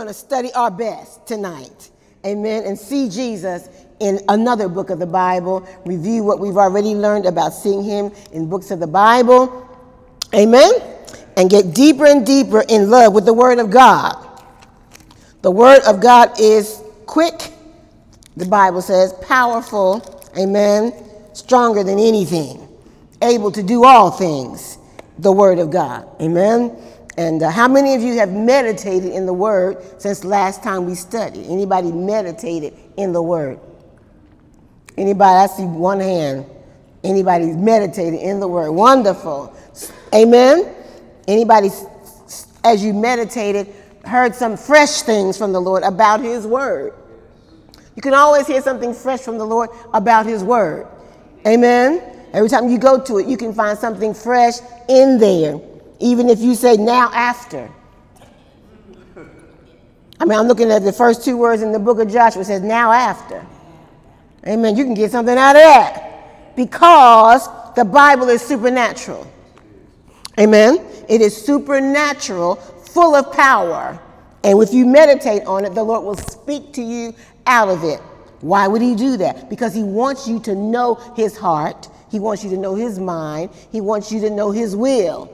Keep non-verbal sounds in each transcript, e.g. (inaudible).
going to study our best tonight. Amen. And see Jesus in another book of the Bible, review what we've already learned about seeing him in books of the Bible. Amen. And get deeper and deeper in love with the Word of God. The Word of God is quick, the Bible says, powerful, amen, stronger than anything, able to do all things, the Word of God. Amen. And uh, how many of you have meditated in the Word since last time we studied? Anybody meditated in the Word? Anybody? I see one hand. Anybody meditated in the Word? Wonderful. Amen. Anybody, as you meditated, heard some fresh things from the Lord about His Word? You can always hear something fresh from the Lord about His Word. Amen. Every time you go to it, you can find something fresh in there even if you say now after. I mean, I'm looking at the first two words in the book of Joshua. Says now after. Amen. You can get something out of that because the Bible is supernatural. Amen. It is supernatural, full of power. And if you meditate on it, the Lord will speak to you out of it. Why would He do that? Because He wants you to know His heart, He wants you to know His mind, He wants you to know His will.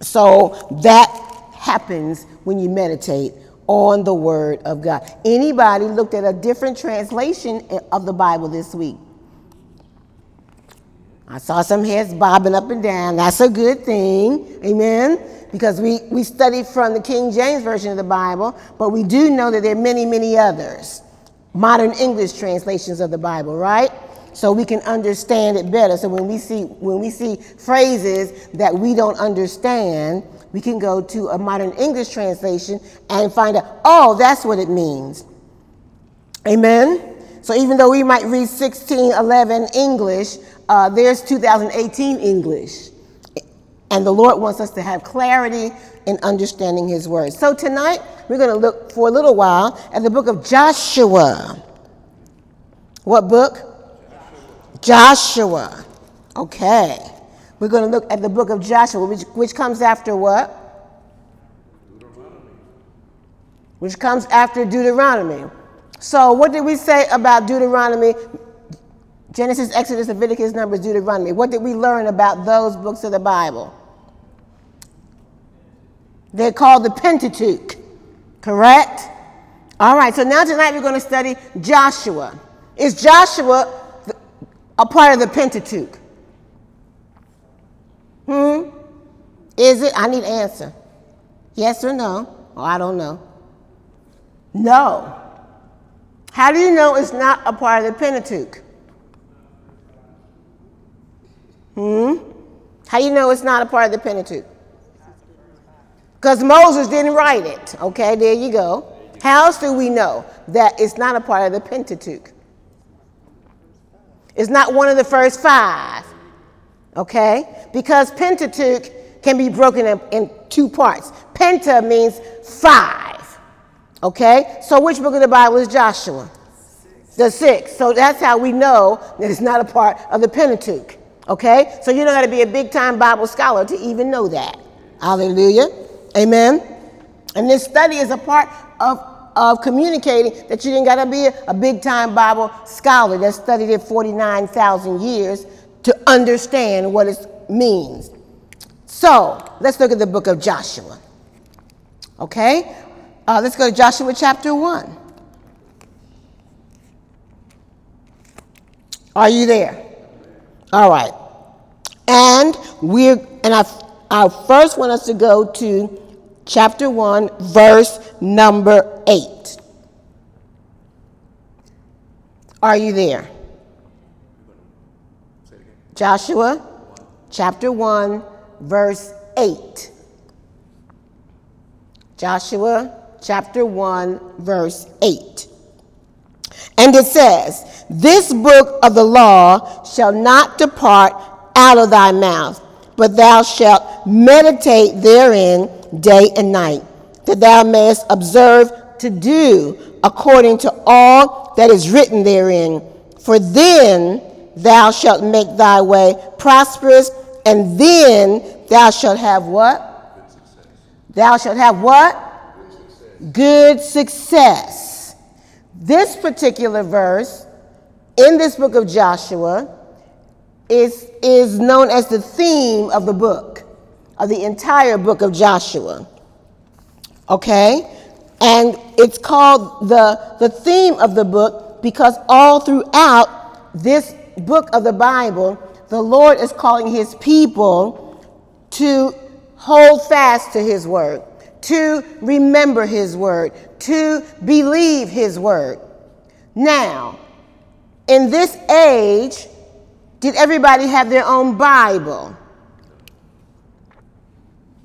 So that happens when you meditate on the word of God. Anybody looked at a different translation of the Bible this week? I saw some heads bobbing up and down. That's a good thing. Amen. Because we, we study from the King James Version of the Bible, but we do know that there are many, many others. Modern English translations of the Bible, right? So we can understand it better. So when we see when we see phrases that we don't understand, we can go to a modern English translation and find out, oh, that's what it means. Amen. So even though we might read 1611 English, uh, there's 2018 English. And the Lord wants us to have clarity in understanding His Word. So tonight, we're going to look for a little while at the book of Joshua. What book? Joshua. Okay. We're going to look at the book of Joshua, which, which comes after what? Deuteronomy. Which comes after Deuteronomy. So, what did we say about Deuteronomy? Genesis, Exodus, Leviticus, Numbers, Deuteronomy. What did we learn about those books of the Bible? They're called the Pentateuch, correct? All right, so now tonight we're going to study Joshua. Is Joshua a part of the Pentateuch? Hmm? Is it? I need an answer. Yes or no? Oh, I don't know. No. How do you know it's not a part of the Pentateuch? Hmm? How do you know it's not a part of the Pentateuch? Because Moses didn't write it. Okay, there you go. How else do we know that it's not a part of the Pentateuch? It's not one of the first five, okay? Because Pentateuch can be broken in two parts. Penta means five, okay? So which book of the Bible is Joshua? The sixth. So that's how we know that it's not a part of the Pentateuch, okay? So you don't got to be a big time Bible scholar to even know that. Hallelujah. Amen. And this study is a part of of communicating that you didn't got to be a, big time Bible scholar that studied it 49,000 years to understand what it means. So let's look at the book of Joshua. Okay? Uh, let's go to Joshua chapter 1. Are you there? All right. And we're, and I, I first want us to go to chapter 1, verse number 8. Are you there? Joshua chapter 1, verse 8. Joshua chapter 1, verse 8. And it says, This book of the law shall not depart out of thy mouth, but thou shalt meditate therein day and night, that thou mayest observe to do according to all that is written therein. For then thou shalt make thy way prosperous, and then thou shalt have what? Thou shalt have what? good success. This particular verse in this book of Joshua is, is known as the theme of the book, of the entire book of Joshua. Okay? And it's called the, the theme of the book because all throughout this book of the Bible, the Lord is calling his people to hold fast to his word, to remember his word, to believe his word. Now, in this age, did everybody have their own Bible?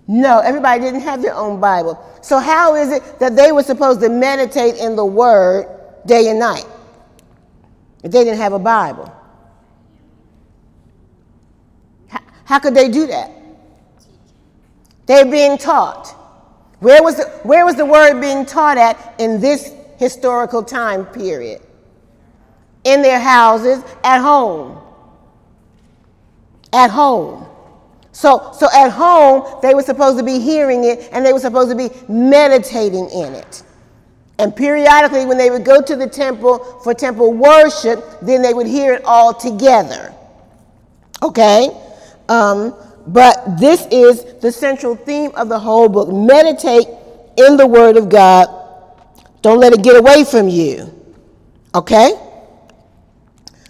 No, everybody didn't have their own Bible. So, how is it that they were supposed to meditate in the Word day and night if they didn't have a Bible? How could they do that? They're being taught. Where was, the, where was the word being taught at in this historical time period? In their houses, at home. At home. So, so at home, they were supposed to be hearing it and they were supposed to be meditating in it. And periodically, when they would go to the temple for temple worship, then they would hear it all together. Okay? Um, but this is the central theme of the whole book. Meditate in the Word of God. Don't let it get away from you. Okay?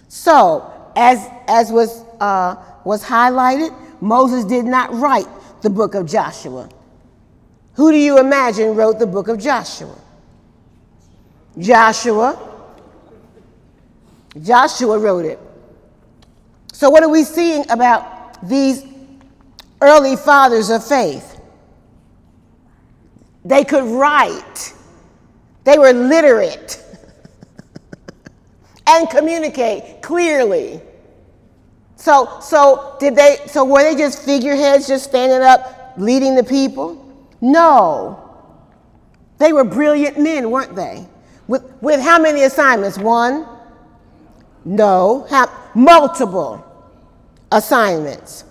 So, as, as was, uh, was highlighted, Moses did not write the book of Joshua. Who do you imagine wrote the book of Joshua? Joshua. Joshua wrote it. So, what are we seeing about these early fathers of faith. They could write, they were literate, (laughs) and communicate clearly. So, so did they? So were they just figureheads, just standing up, leading the people? No, they were brilliant men, weren't they? With with how many assignments? One? No, have multiple assignments.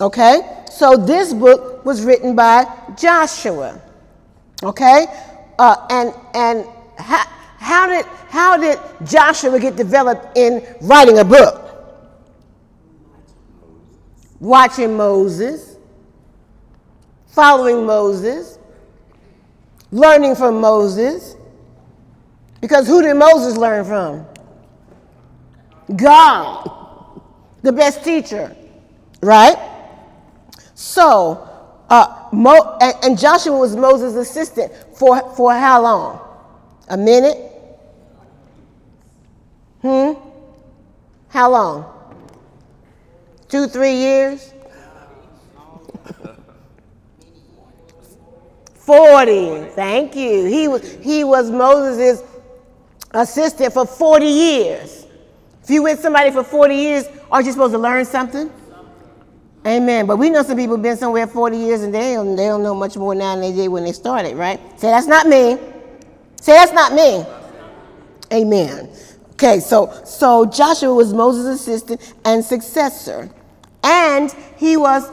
Okay? So this book was written by Joshua. Okay? Uh, and and how, how, did, how did Joshua get developed in writing a book? Watching Moses, following Moses, learning from Moses. Because who did Moses learn from? God the best teacher, right? So, uh, Mo, and, and Joshua was Moses' assistant for, for how long? A minute? Hmm? How long? Two, three years? 40. Thank you. He was, he was Moses' assistant for 40 years. If you with somebody for 40 years, Aren't you supposed to learn something? Amen. But we know some people been somewhere 40 years and they don't, they don't know much more now than they did when they started, right? Say, that's not me. Say, that's not me. Amen. Okay, so so Joshua was Moses' assistant and successor. And he was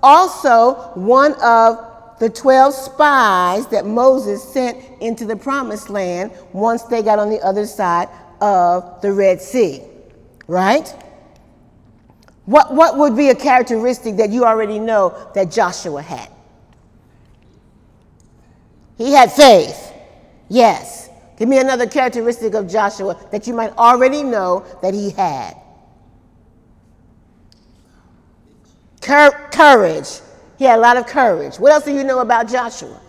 also one of the 12 spies that Moses sent into the promised land once they got on the other side of the Red Sea. Right? What, what would be a characteristic that you already know that Joshua had? He had faith. Yes. Give me another characteristic of Joshua that you might already know that he had. Cur- courage. He had a lot of courage. What else do you know about Joshua?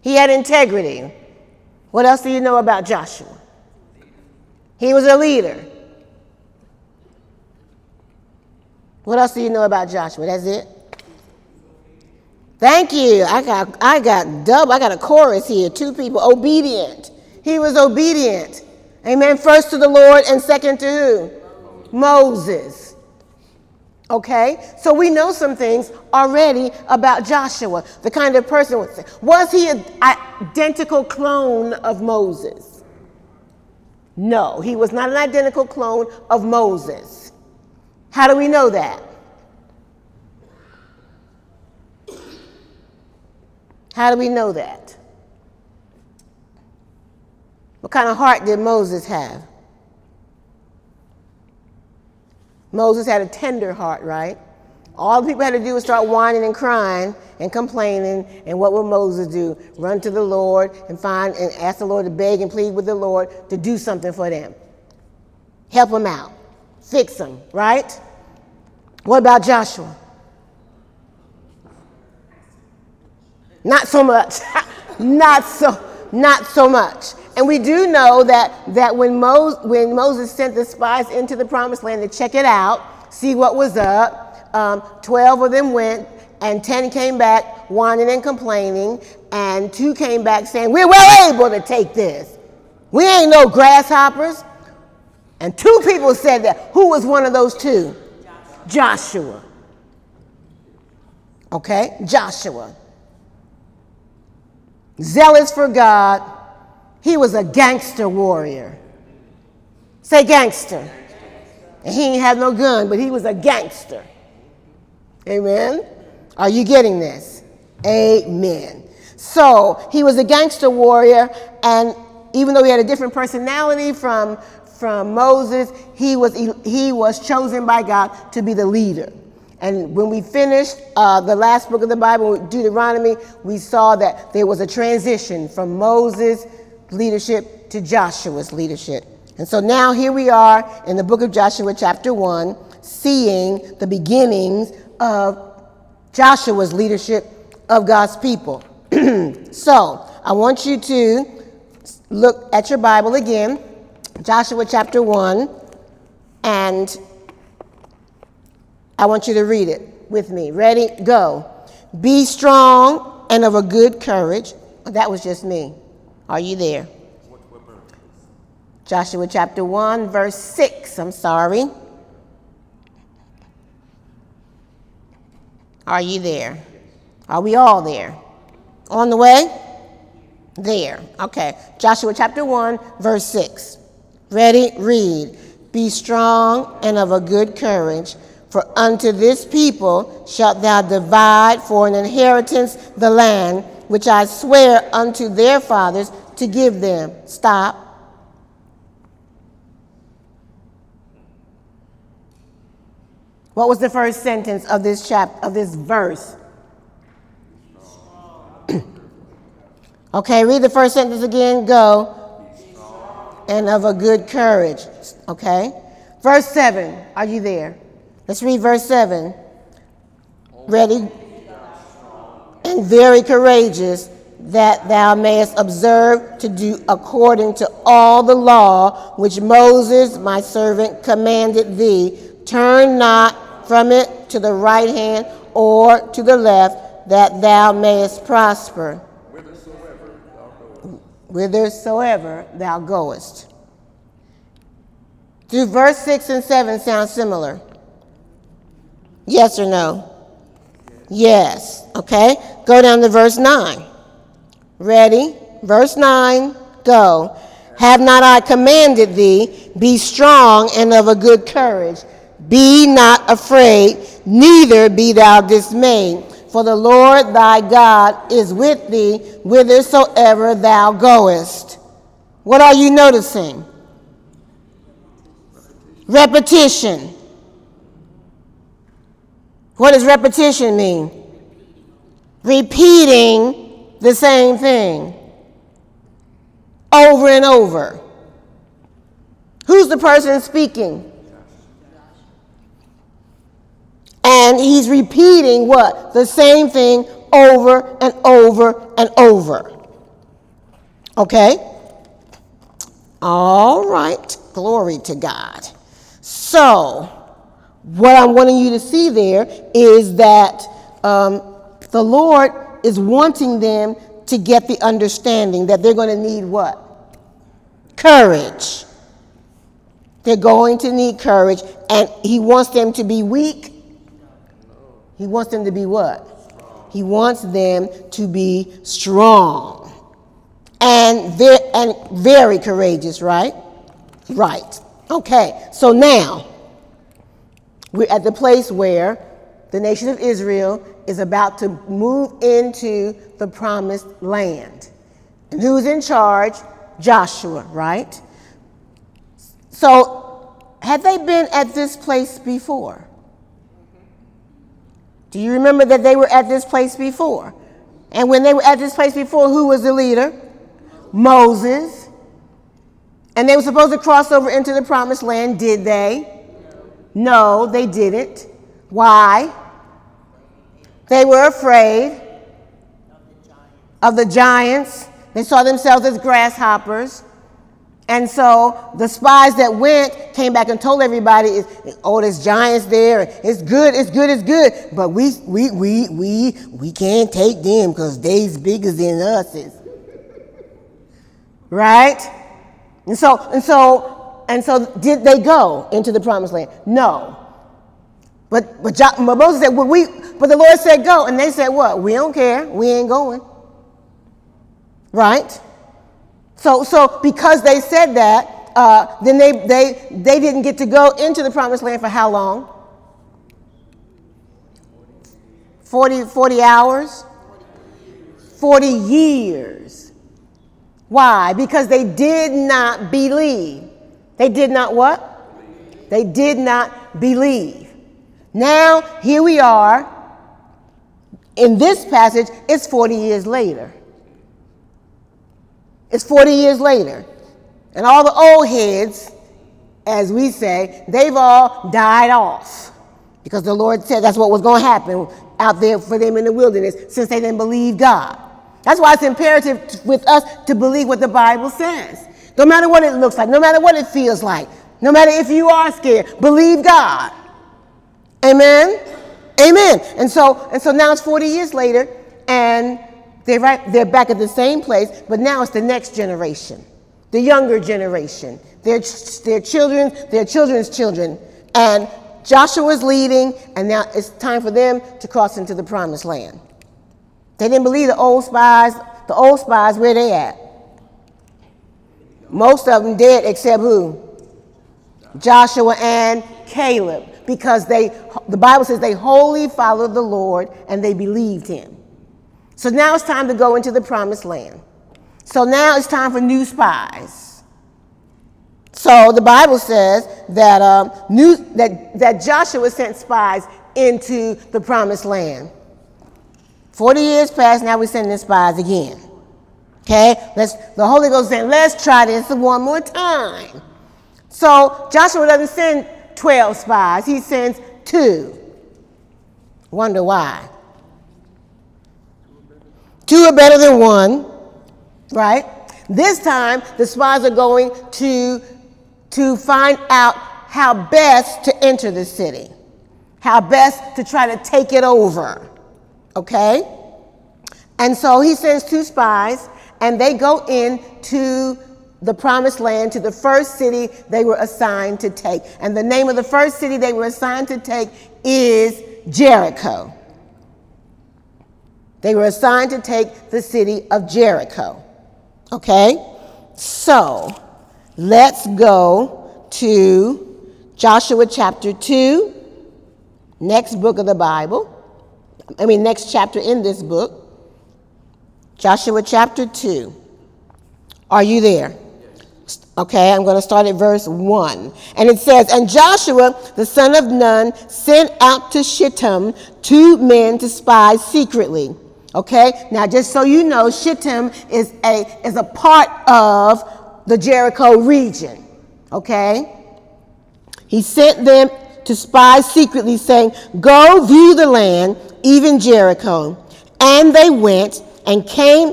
He had integrity. What else do you know about Joshua? He was a leader. What else do you know about Joshua? That's it? Thank you. I got I got double. I got a chorus here. Two people. Obedient. He was obedient. Amen. First to the Lord and second to who? Moses. Okay? So we know some things already about Joshua, the kind of person was. He an identical clone of Moses? No, he was not an identical clone of Moses. How do we know that? How do we know that? What kind of heart did Moses have? Moses had a tender heart, right? All the people had to do was start whining and crying and complaining. And what would Moses do? Run to the Lord and find and ask the Lord to beg and plead with the Lord to do something for them. Help them out. Fix them, right? What about Joshua? Not so much. (laughs) not so not so much. And we do know that, that when, Mo, when Moses sent the spies into the promised land to check it out, see what was up, um, 12 of them went, and 10 came back whining and complaining, and two came back saying, We're well able to take this. We ain't no grasshoppers. And two people said that. Who was one of those two? Joshua. Joshua. Okay, Joshua. Zealous for God he was a gangster warrior. Say gangster. And he ain't have no gun, but he was a gangster. Amen. Are you getting this? Amen. So he was a gangster warrior, and even though he had a different personality from, from Moses, he was, he was chosen by God to be the leader. And when we finished uh, the last book of the Bible, Deuteronomy, we saw that there was a transition from Moses leadership to Joshua's leadership. And so now here we are in the book of Joshua, chapter 1, seeing the beginnings of Joshua's leadership of God's people. (clears throat) so I want you to look at your Bible again, Joshua chapter 1, and I want you to read it with me. Ready? Go. Be strong and of a good courage. That was just me. Are you there? Joshua chapter 1, verse 6. I'm sorry. Are you there? Are we all there? On the way? There. Okay. Joshua chapter 1, verse 6. Ready? Read. Be strong and of a good courage, for unto this people shalt thou divide for an inheritance the land which I swear unto their fathers to give them. Stop. What was the first sentence of this chapter of this verse? (clears throat) okay, read the first sentence again. Go. And of a good courage. Okay. Verse 7. Are you there? Let's read verse 7. Ready? and very courageous, that thou mayest observe to do according to all the law which Moses, my servant, commanded thee. Turn not from it to the right hand or to the left, that thou mayest prosper whithersoever thou goest. Whithersoever thou goest. Do verse 6 and 7 sound similar? Yes or no? Yes. Okay. Go down to verse 9. Ready? Verse 9. Go. Have not I commanded thee, be strong and of a good courage. Be not afraid, neither be thou dismayed. For the Lord thy God is with thee whithersoever thou goest. What are you noticing? Repetition. What does repetition mean? Repeating the same thing over and over. Who's the person speaking? And he's repeating what? The same thing over and over and over. Okay? All right. Glory to God. So, what I'm wanting you to see there is that um, the Lord is wanting them to get the understanding that they're going to need what? Courage. They're going to need courage, and He wants them to be weak. He wants them to be what? He wants them to be strong and very, and very courageous, right? Right. Okay, so now we're at the place where the nation of Israel is about to move into the promised land. And who's in charge? Joshua, right? So, had they been at this place before? Do you remember that they were at this place before? And when they were at this place before, who was the leader? Moses. And they were supposed to cross over into the promised land. Did they? No, they didn't. Why? They were afraid of the giants. They saw themselves as grasshoppers. And so the spies that went came back and told everybody, "Oh, there's giants there. It's good. It's good. It's good. But we we we we we can't take them because they's bigger than us." Right? And so and so and so did they go into the promised land? No. But but, but Moses said, well, we but the Lord said go, and they said what? We don't care. We ain't going. Right? So, so because they said that, uh, then they, they, they didn't get to go into the promised land for how long? 40, 40 hours? 40 years. Why? Because they did not believe. They did not what? They did not believe. Now, here we are. In this passage, it's 40 years later. It's 40 years later. And all the old heads, as we say, they've all died off. Because the Lord said that's what was going to happen out there for them in the wilderness since they didn't believe God. That's why it's imperative with us to believe what the Bible says. No matter what it looks like, no matter what it feels like, no matter if you are scared, believe God. Amen? Amen. And so, and so now it's 40 years later, and they're, right, they're back at the same place, but now it's the next generation, the younger generation, their, their children, their children's children. And Joshua's leading, and now it's time for them to cross into the promised land. They didn't believe the old spies. The old spies, where they at? Most of them dead except who? Joshua and Caleb. Because they, the Bible says they wholly followed the Lord and they believed him. So now it's time to go into the promised land. So now it's time for new spies. So the Bible says that, um, new, that, that Joshua sent spies into the promised land. 40 years passed, now we're sending spies again. Okay? Let's, the Holy Ghost said, let's try this one more time. So Joshua doesn't send 12 spies, he sends two. Wonder why? Two are better than one, right? This time, the spies are going to, to find out how best to enter the city, how best to try to take it over, okay? And so he sends two spies, and they go into the promised land to the first city they were assigned to take. And the name of the first city they were assigned to take is Jericho. They were assigned to take the city of Jericho. Okay? So, let's go to Joshua chapter 2, next book of the Bible. I mean, next chapter in this book. Joshua chapter 2. Are you there? Okay, I'm going to start at verse 1. And it says, And Joshua, the son of Nun, sent out to Shittim two men to spy secretly Okay, now just so you know, Shittim is a, is a part of the Jericho region. Okay, he sent them to spy secretly, saying, Go view the land, even Jericho. And they went and came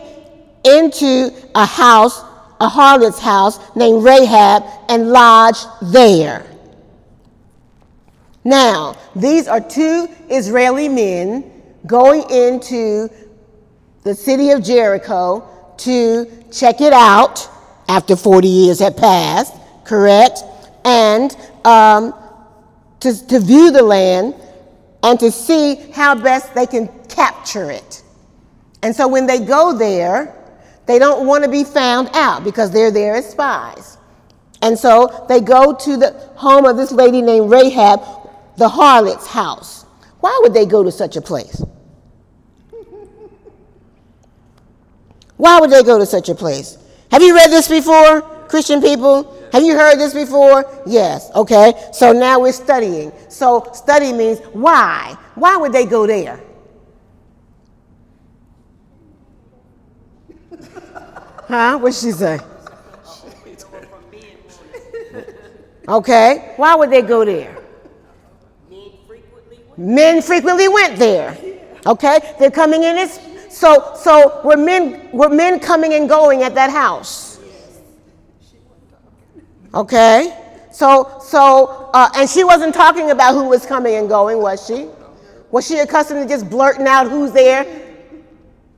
into a house, a harlot's house named Rahab, and lodged there. Now, these are two Israeli men going into the city of Jericho to check it out after 40 years had passed, correct? And um, to, to view the land and to see how best they can capture it. And so when they go there, they don't want to be found out because they're there as spies. And so they go to the home of this lady named Rahab, the harlot's house. Why would they go to such a place? (laughs) Why would they go to such a place? Have you read this before, Christian people? Have you heard this before? Yes. Okay. So now we're studying. So study means why? Why would they go there? Huh? What'd she say? (laughs) Okay. Why would they go there? Men frequently went there. Okay? They're coming in as so so were men were men coming and going at that house. Okay? So so uh, and she wasn't talking about who was coming and going, was she? Was she accustomed to just blurting out who's there,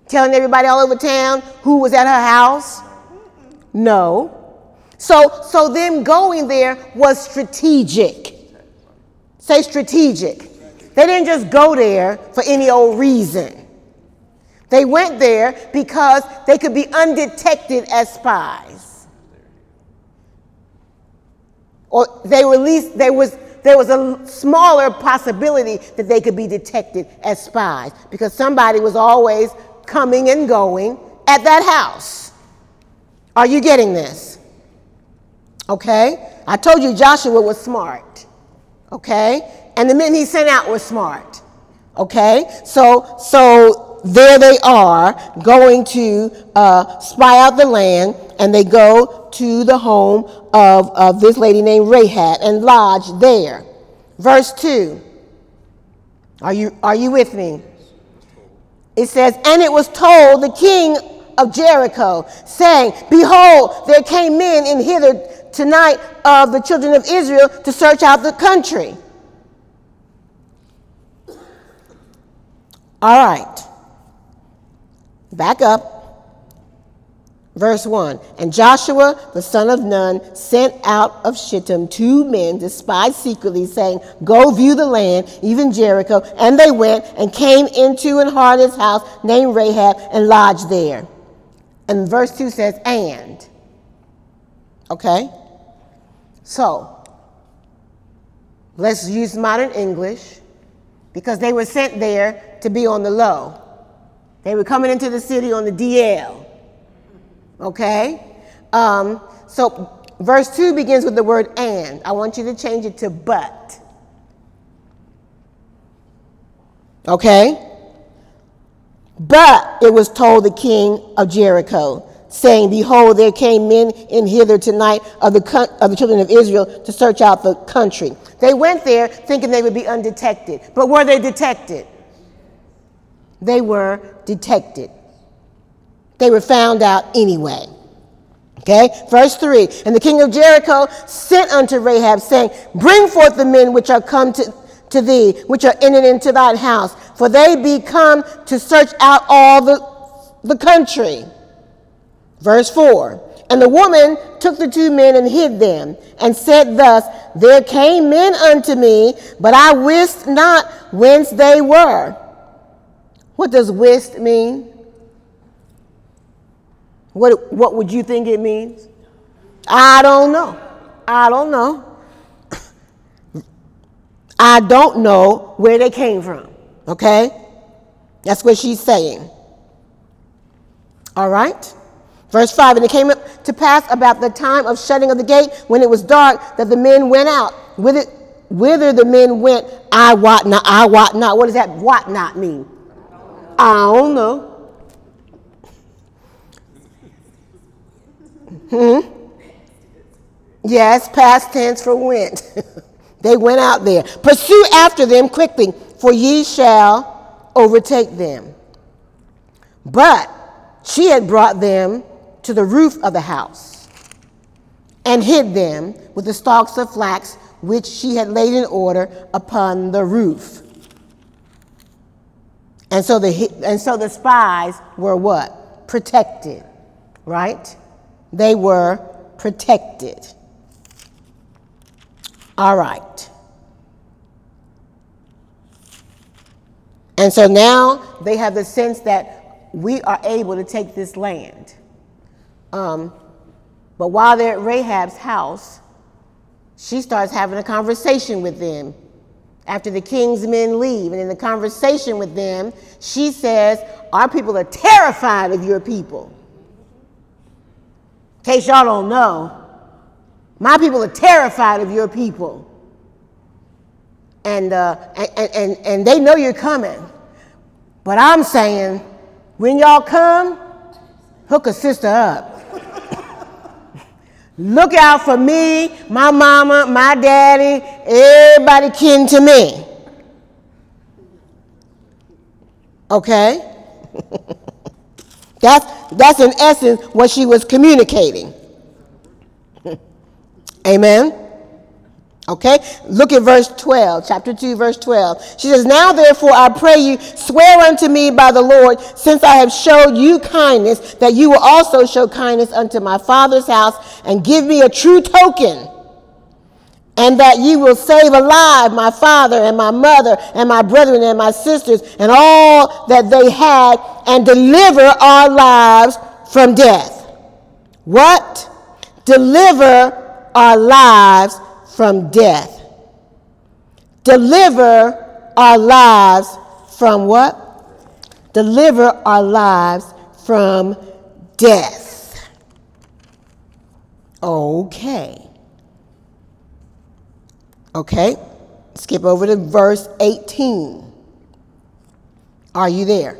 telling everybody all over town who was at her house? No. So so them going there was strategic. Say strategic. They didn't just go there for any old reason. They went there because they could be undetected as spies. Or they were at least there was there was a smaller possibility that they could be detected as spies because somebody was always coming and going at that house. Are you getting this? Okay? I told you Joshua was smart. Okay? and the men he sent out were smart. Okay, so so there they are going to uh, spy out the land, and they go to the home of, of this lady named Rahab and lodge there. Verse two. Are you are you with me? It says, and it was told the king of Jericho, saying, Behold, there came men in hither tonight of the children of Israel to search out the country. All right. Back up. Verse 1 And Joshua, the son of Nun, sent out of Shittim two men spy secretly, saying, Go view the land, even Jericho. And they went and came into an harlot's house named Rahab and lodged there. And verse 2 says, And. Okay? So, let's use modern English because they were sent there to be on the low. They were coming into the city on the DL. Okay? Um, so verse 2 begins with the word and. I want you to change it to but. Okay? But it was told the king of Jericho, saying, Behold, there came men in hither tonight of the, of the children of Israel to search out the country. They went there thinking they would be undetected. But were they detected? They were detected. They were found out anyway. Okay, verse 3 And the king of Jericho sent unto Rahab, saying, Bring forth the men which are come to, to thee, which are entered into thine house, for they be come to search out all the, the country. Verse 4 And the woman took the two men and hid them, and said thus, There came men unto me, but I wist not whence they were. What does wist mean? What, what would you think it means? I don't know. I don't know. (coughs) I don't know where they came from. Okay? That's what she's saying. All right? Verse 5 And it came to pass about the time of shutting of the gate, when it was dark, that the men went out. Whither, whither the men went, I wot not, I wot not. What does that wot not mean? I don't know. Hmm? Yes, past tense for went. (laughs) they went out there. Pursue after them quickly, for ye shall overtake them. But she had brought them to the roof of the house and hid them with the stalks of flax which she had laid in order upon the roof. And so the, and so the spies were what? Protected, right? They were protected. All right. And so now they have the sense that we are able to take this land. Um, but while they're at Rahab's house, she starts having a conversation with them after the king's men leave. And in the conversation with them, she says, Our people are terrified of your people. In case y'all don't know, my people are terrified of your people. And, uh, and, and, and they know you're coming. But I'm saying, when y'all come, hook a sister up. (coughs) Look out for me, my mama, my daddy, everybody kin to me. Okay? (laughs) that's, that's in essence what she was communicating. (laughs) Amen? Okay? Look at verse 12, chapter 2, verse 12. She says, Now therefore I pray you, swear unto me by the Lord, since I have showed you kindness, that you will also show kindness unto my father's house, and give me a true token, and that ye will save alive my father and my mother and my brethren and my sisters and all that they had, and deliver our lives from death. What? Deliver our lives from death. Deliver our lives from what? Deliver our lives from death. Okay. Okay. Skip over to verse 18. Are you there?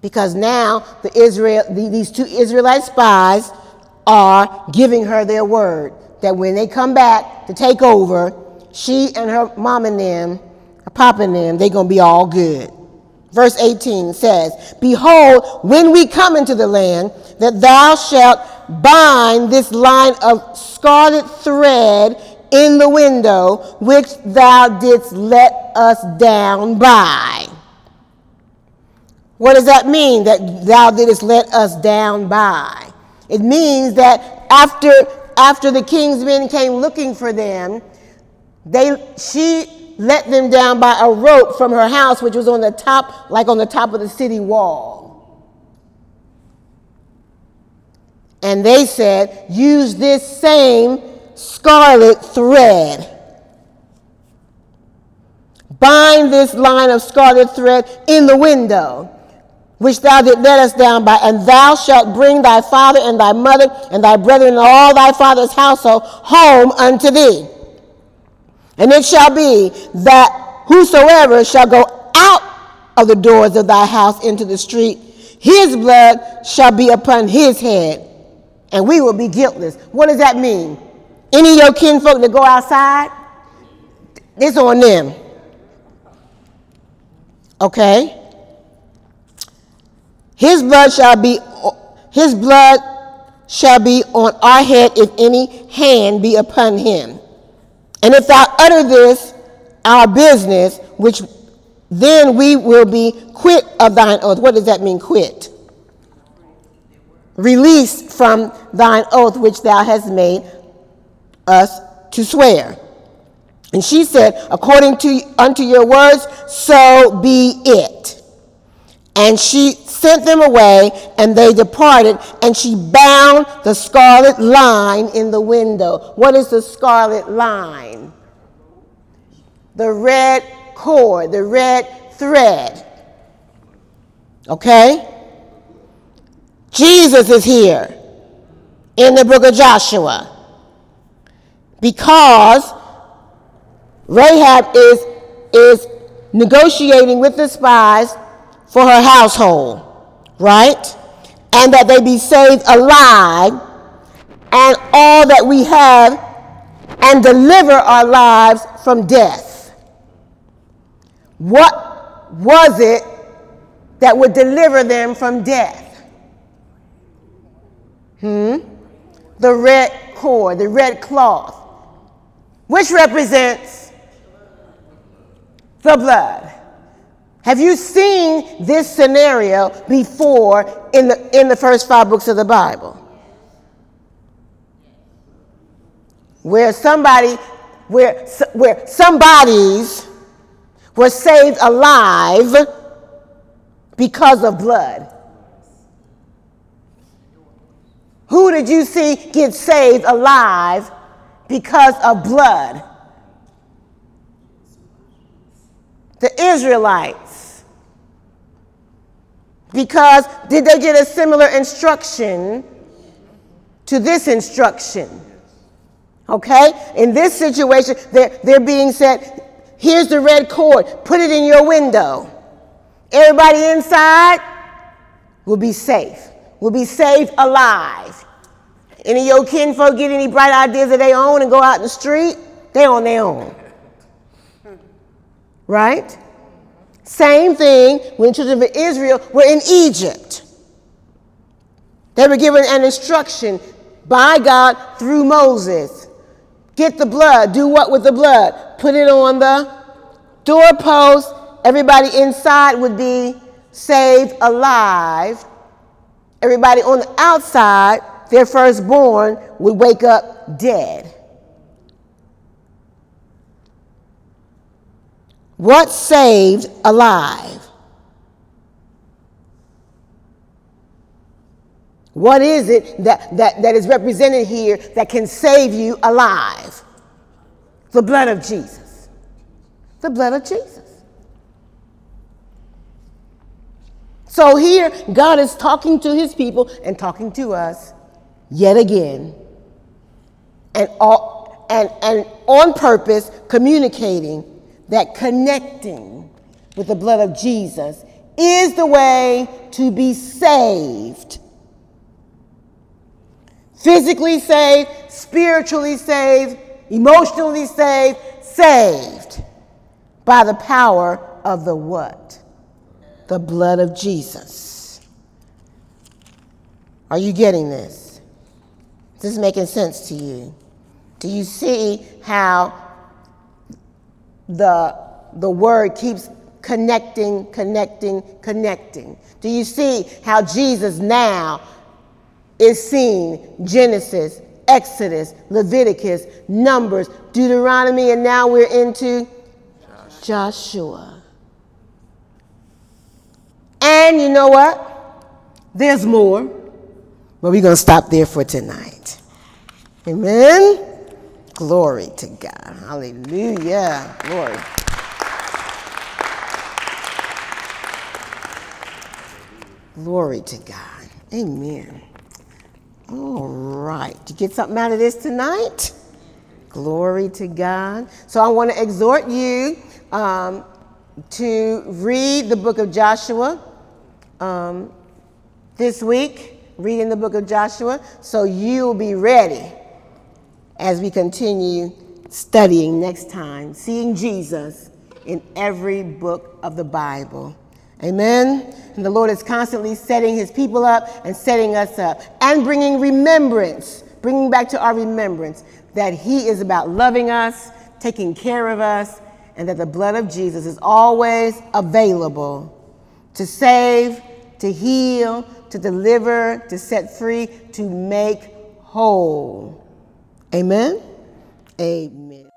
Because now the Israel, these two Israelite spies are giving her their word that when they come back to take over, she and her mom and them, her papa and them, they're going to be all good. Verse 18 says, Behold, when we come into the land, that thou shalt bind this line of scarlet thread in the window, which thou didst let us down by. What does that mean, that thou didst let us down by? It means that after after the king's men came looking for them, they, she let them down by a rope from her house, which was on the top, like on the top of the city wall. And they said, use this same scarlet thread. Bind this line of scarlet thread in the window which thou didst let us down by, and thou shalt bring thy father and thy mother and thy brethren and all thy father's household home unto thee. And it shall be that whosoever shall go out of the doors of thy house into the street, his blood shall be upon his head, and we will be guiltless. What does that mean? Any of your kinfolk that go outside, it's on them. Okay? His blood shall be his blood shall be on our head if any hand be upon him. And if thou utter this our business, which then we will be quit of thine oath. What does that mean, quit? Released from thine oath which thou hast made us to swear. And she said, According to unto your words, so be it. And she sent them away, and they departed, and she bound the scarlet line in the window. What is the scarlet line? The red cord, the red thread. Okay? Jesus is here in the book of Joshua because Rahab is, is negotiating with the spies for her household right? And that they be saved alive and all that we have and deliver our lives from death. What was it that would deliver them from death? Hmm? The red cord, the red cloth, which represents the blood. Have you seen this scenario before in the, in the first five books of the Bible? Where somebody, where, where somebodies were saved alive because of blood. Who did you see get saved alive because of blood? The Israelites. Because did they get a similar instruction to this instruction. Okay? In this situation, they're, they're being said, here's the red cord, put it in your window. Everybody inside will be safe, will be saved alive. Any of your kinfolk get any bright ideas of their own and go out in the street? They're on their own. Right? Same thing when the children of Israel were in Egypt. They were given an instruction by God through Moses. Get the blood. Do what with the blood? Put it on the doorpost. Everybody inside would be saved alive. Everybody on the outside, their firstborn, would wake up dead. What saved alive? What is it that, that, that is represented here that can save you alive? The blood of Jesus. The blood of Jesus. So here, God is talking to his people and talking to us yet again. And, all, and, and on purpose, communicating that connecting with the blood of Jesus is the way to be saved. Physically saved, spiritually saved, emotionally saved, saved by the power of the what? The blood of Jesus. Are you getting this? Is this making sense to you? Do you see how the, the word keeps connecting, connecting, connecting. Do you see how Jesus now is seen Genesis, Exodus, Leviticus, Numbers, Deuteronomy, and now we're into Joshua. Joshua. And you know what? There's more, but we're going to stop there for tonight. Amen. Glory to God. Hallelujah. Glory. Glory to God. Amen. All right. Did you get something out of this tonight? Glory to God. So I want to exhort you um, to read the book of Joshua um, this week, reading the book of Joshua, so you'll be ready as we continue studying next time, seeing Jesus in every book of the Bible. Amen. And the Lord is constantly setting his people up and setting us up and bringing remembrance, bringing back to our remembrance that he is about loving us, taking care of us, and that the blood of Jesus is always available to save, to heal, to deliver, to set free, to make whole. Amen? Amen.